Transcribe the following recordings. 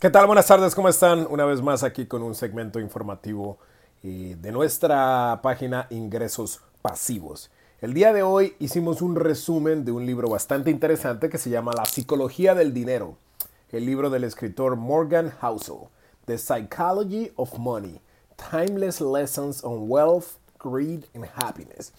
¿Qué tal? Buenas tardes, ¿cómo están? Una vez más aquí con un segmento informativo eh, de nuestra página Ingresos Pasivos. El día de hoy hicimos un resumen de un libro bastante interesante que se llama La psicología del dinero, el libro del escritor Morgan Housel, The Psychology of Money, Timeless Lessons on Wealth, Greed and Happiness.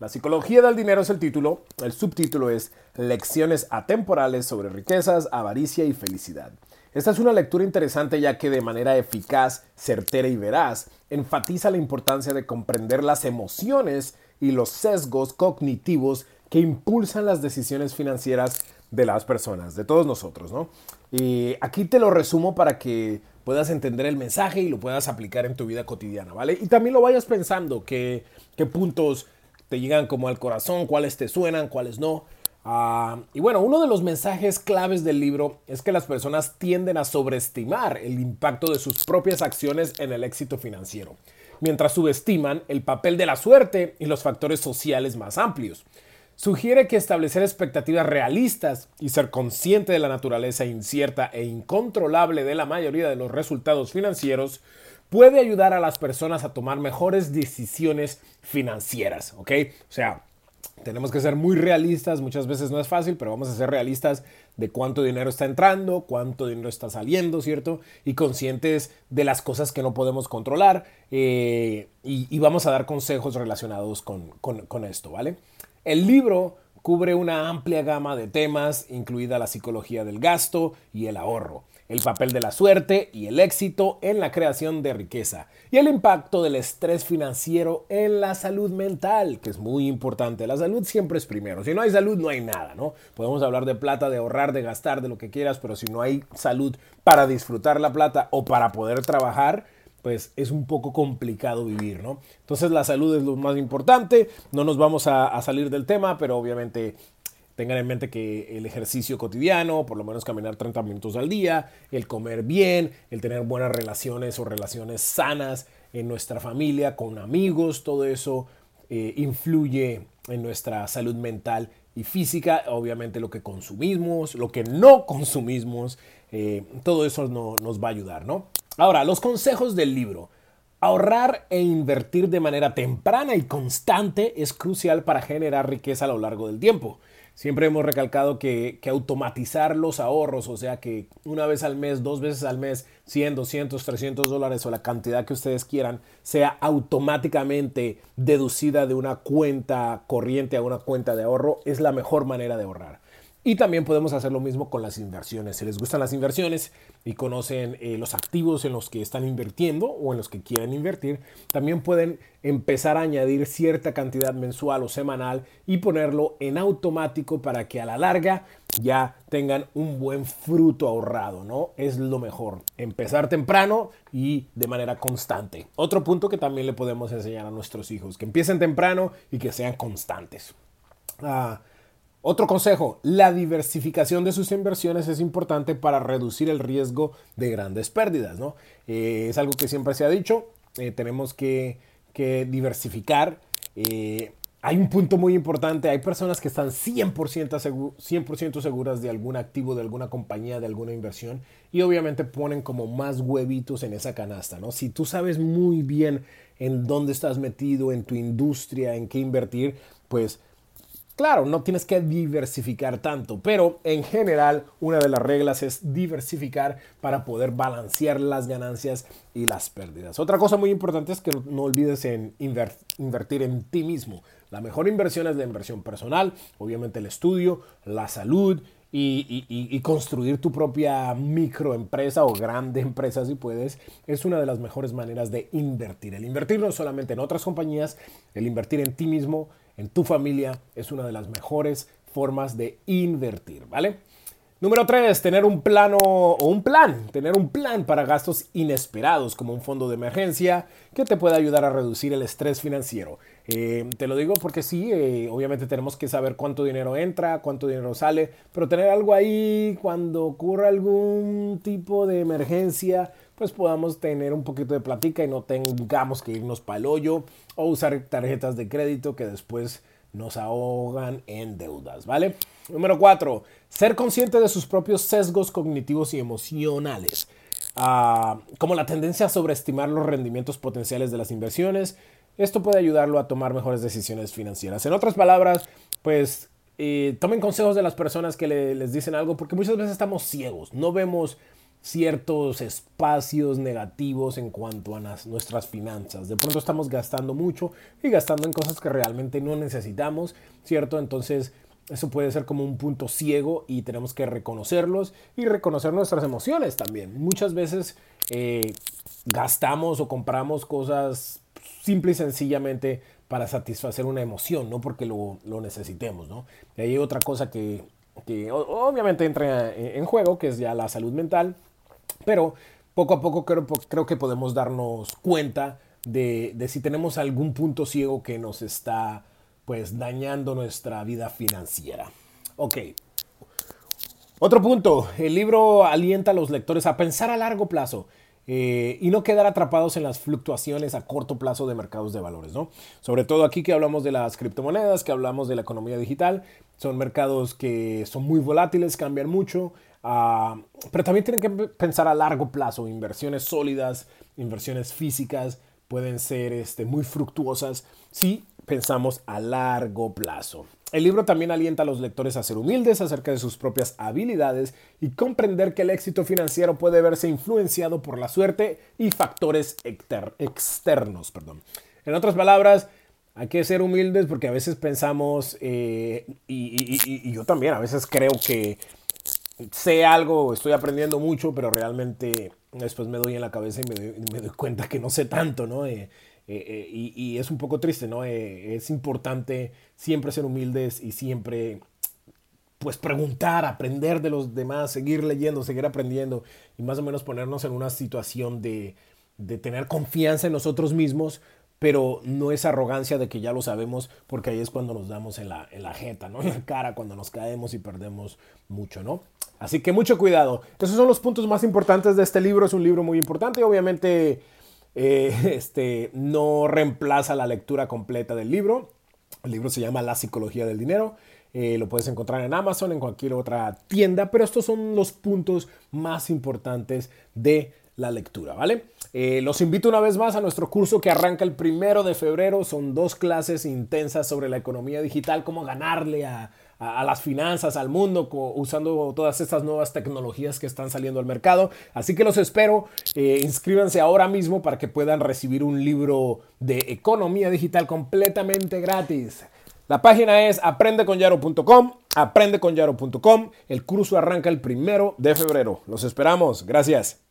La psicología del dinero es el título, el subtítulo es Lecciones atemporales sobre riquezas, avaricia y felicidad. Esta es una lectura interesante ya que de manera eficaz, certera y veraz enfatiza la importancia de comprender las emociones y los sesgos cognitivos que impulsan las decisiones financieras de las personas, de todos nosotros, ¿no? Y aquí te lo resumo para que puedas entender el mensaje y lo puedas aplicar en tu vida cotidiana, ¿vale? Y también lo vayas pensando, qué, puntos te llegan como al corazón, cuáles te suenan, cuáles no. Ah, y bueno, uno de los mensajes claves del libro es que las personas tienden a sobreestimar el impacto de sus propias acciones en el éxito financiero, mientras subestiman el papel de la suerte y los factores sociales más amplios. Sugiere que establecer expectativas realistas y ser consciente de la naturaleza incierta e incontrolable de la mayoría de los resultados financieros puede ayudar a las personas a tomar mejores decisiones financieras, ¿ok? O sea, tenemos que ser muy realistas, muchas veces no es fácil, pero vamos a ser realistas de cuánto dinero está entrando, cuánto dinero está saliendo, ¿cierto? Y conscientes de las cosas que no podemos controlar eh, y, vamos a dar consejos relacionados con, con esto, ¿vale? El libro cubre una amplia gama de temas, incluida la psicología del gasto y el ahorro el papel de la suerte y el éxito en la creación de riqueza y el impacto del estrés financiero en la salud mental, que es muy importante. La salud siempre es primero. Si no hay salud, no hay nada, ¿no? Podemos hablar de plata, de ahorrar, de gastar, de lo que quieras, pero si no hay salud para disfrutar la plata o para poder trabajar, pues es un poco complicado vivir, ¿no? Entonces la salud es lo más importante, no nos vamos a, a salir del tema, pero obviamente Tengan en mente que el ejercicio cotidiano, por lo menos caminar 30 minutos al día, el comer bien, el tener buenas relaciones o relaciones sanas en nuestra familia, con amigos, todo eso eh, influye en nuestra salud mental y física. Obviamente lo que consumimos, lo que no consumimos, eh, todo eso nos va a ayudar, ¿no? Ahora, los consejos del libro. Ahorrar e invertir de manera temprana y constante es crucial para generar riqueza a lo largo del tiempo. Siempre hemos recalcado que, automatizar los ahorros, o sea que una vez al mes, dos veces al mes, 100, 200, 300 dólares o la cantidad que ustedes quieran, sea automáticamente deducida de una cuenta corriente a una cuenta de ahorro, es la mejor manera de ahorrar. Y también podemos hacer lo mismo con las inversiones. Si les gustan las inversiones y conocen eh, los activos en los que están invirtiendo o en los que quieren invertir, también pueden empezar a añadir cierta cantidad mensual o semanal y ponerlo en automático para que a la larga ya tengan un buen fruto ahorrado, ¿no? Es lo mejor. Empezar temprano y de manera constante. Otro punto que también le podemos enseñar a nuestros hijos, que empiecen temprano y que sean constantes. Ah, otro consejo, la diversificación de sus inversiones es importante para reducir el riesgo de grandes pérdidas. ¿no? Eh, es algo que siempre se ha dicho, eh, tenemos que, diversificar. Eh, hay un punto muy importante, hay personas que están 100%, 100 seguras de algún activo, de alguna compañía, de alguna inversión y obviamente ponen como más huevitos en esa canasta. ¿no? Si tú sabes muy bien en dónde estás metido, en tu industria, en qué invertir, pues Claro, no tienes que diversificar tanto, pero en general una de las reglas es diversificar para poder balancear las ganancias y las pérdidas. Otra cosa muy importante es que no olvides en invertir en ti mismo. La mejor inversión es la inversión personal, obviamente el estudio, la salud y, construir tu propia microempresa o grande empresa si puedes, es una de las mejores maneras de invertir. El invertir no solamente en otras compañías, el invertir en ti mismo en tu familia es una de las mejores formas de invertir, ¿vale? Número 3, tener un plano o un plan, tener un plan para gastos inesperados como un fondo de emergencia que te pueda ayudar a reducir el estrés financiero. Eh, te lo digo porque sí, eh, obviamente tenemos que saber cuánto dinero entra, cuánto dinero sale, pero tener algo ahí cuando ocurra algún tipo de emergencia, pues podamos tener un poquito de platica y no tengamos que irnos para el hoyo o usar tarjetas de crédito que después nos ahogan en deudas, ¿vale? Número 4. Ser consciente de sus propios sesgos cognitivos y emocionales. ah, como la tendencia a sobreestimar los rendimientos potenciales de las inversiones. Esto puede ayudarlo a tomar mejores decisiones financieras. En otras palabras, pues eh, tomen consejos de las personas que les dicen algo, porque muchas veces estamos ciegos, no vemos ciertos espacios negativos en cuanto a nuestras finanzas. De pronto estamos gastando mucho y gastando en cosas que realmente no necesitamos, ¿cierto? Entonces eso puede ser como un punto ciego y tenemos que reconocerlos y reconocer nuestras emociones también. Muchas veces eh, gastamos o compramos cosas simple y sencillamente para satisfacer una emoción, no porque lo, necesitemos, ¿no? Y hay otra cosa que, obviamente entra en juego, que es ya la salud mental, pero poco a poco creo, creo que podemos darnos cuenta de, de, si tenemos algún punto ciego que nos está pues dañando nuestra vida financiera. Ok. Otro punto, el libro alienta a los lectores a pensar a largo plazo eh, y no quedar atrapados en las fluctuaciones a corto plazo de mercados de valores, ¿no? Sobre todo aquí que hablamos de las criptomonedas, que hablamos de la economía digital, son mercados que son muy volátiles, cambian mucho, ah, pero también tienen que pensar a largo plazo, inversiones sólidas, inversiones físicas, pueden ser este, muy fructuosas si pensamos a largo plazo. El libro también alienta a los lectores a ser humildes acerca de sus propias habilidades y comprender que el éxito financiero puede verse influenciado por la suerte y factores externos. Perdón. En otras palabras, hay que ser humildes porque a veces pensamos, eh, y, yo también a veces creo que sé algo, estoy aprendiendo mucho, pero realmente después me doy en la cabeza y me doy, cuenta que no sé tanto, ¿no? Eh, eh, eh, y, es un poco triste, ¿no? Eh, es importante siempre ser humildes y siempre pues preguntar, aprender de los demás, seguir leyendo, seguir aprendiendo y más o menos ponernos en una situación de, de tener confianza en nosotros mismos, pero no es arrogancia de que ya lo sabemos, porque ahí es cuando nos damos en la, en la jeta, ¿no? En la cara, cuando nos caemos y perdemos mucho, ¿no? Así que mucho cuidado. Esos son los puntos más importantes de este libro. Es un libro muy importante. Obviamente eh, este, no reemplaza la lectura completa del libro. El libro se llama La psicología del dinero. Eh, lo puedes encontrar en Amazon, en cualquier otra tienda, pero estos son los puntos más importantes de la lectura, ¿vale? Eh, los invito una vez más a nuestro curso que arranca el primero de febrero. Son dos clases intensas sobre la economía digital, cómo ganarle a, las finanzas, al mundo, usando todas estas nuevas tecnologías que están saliendo al mercado. Así que los espero. Eh, inscríbanse ahora mismo para que puedan recibir un libro de economía digital completamente gratis. La página es aprendeconyaro.com, aprendeconyaro.com. El curso arranca el primero de febrero. Los esperamos. Gracias.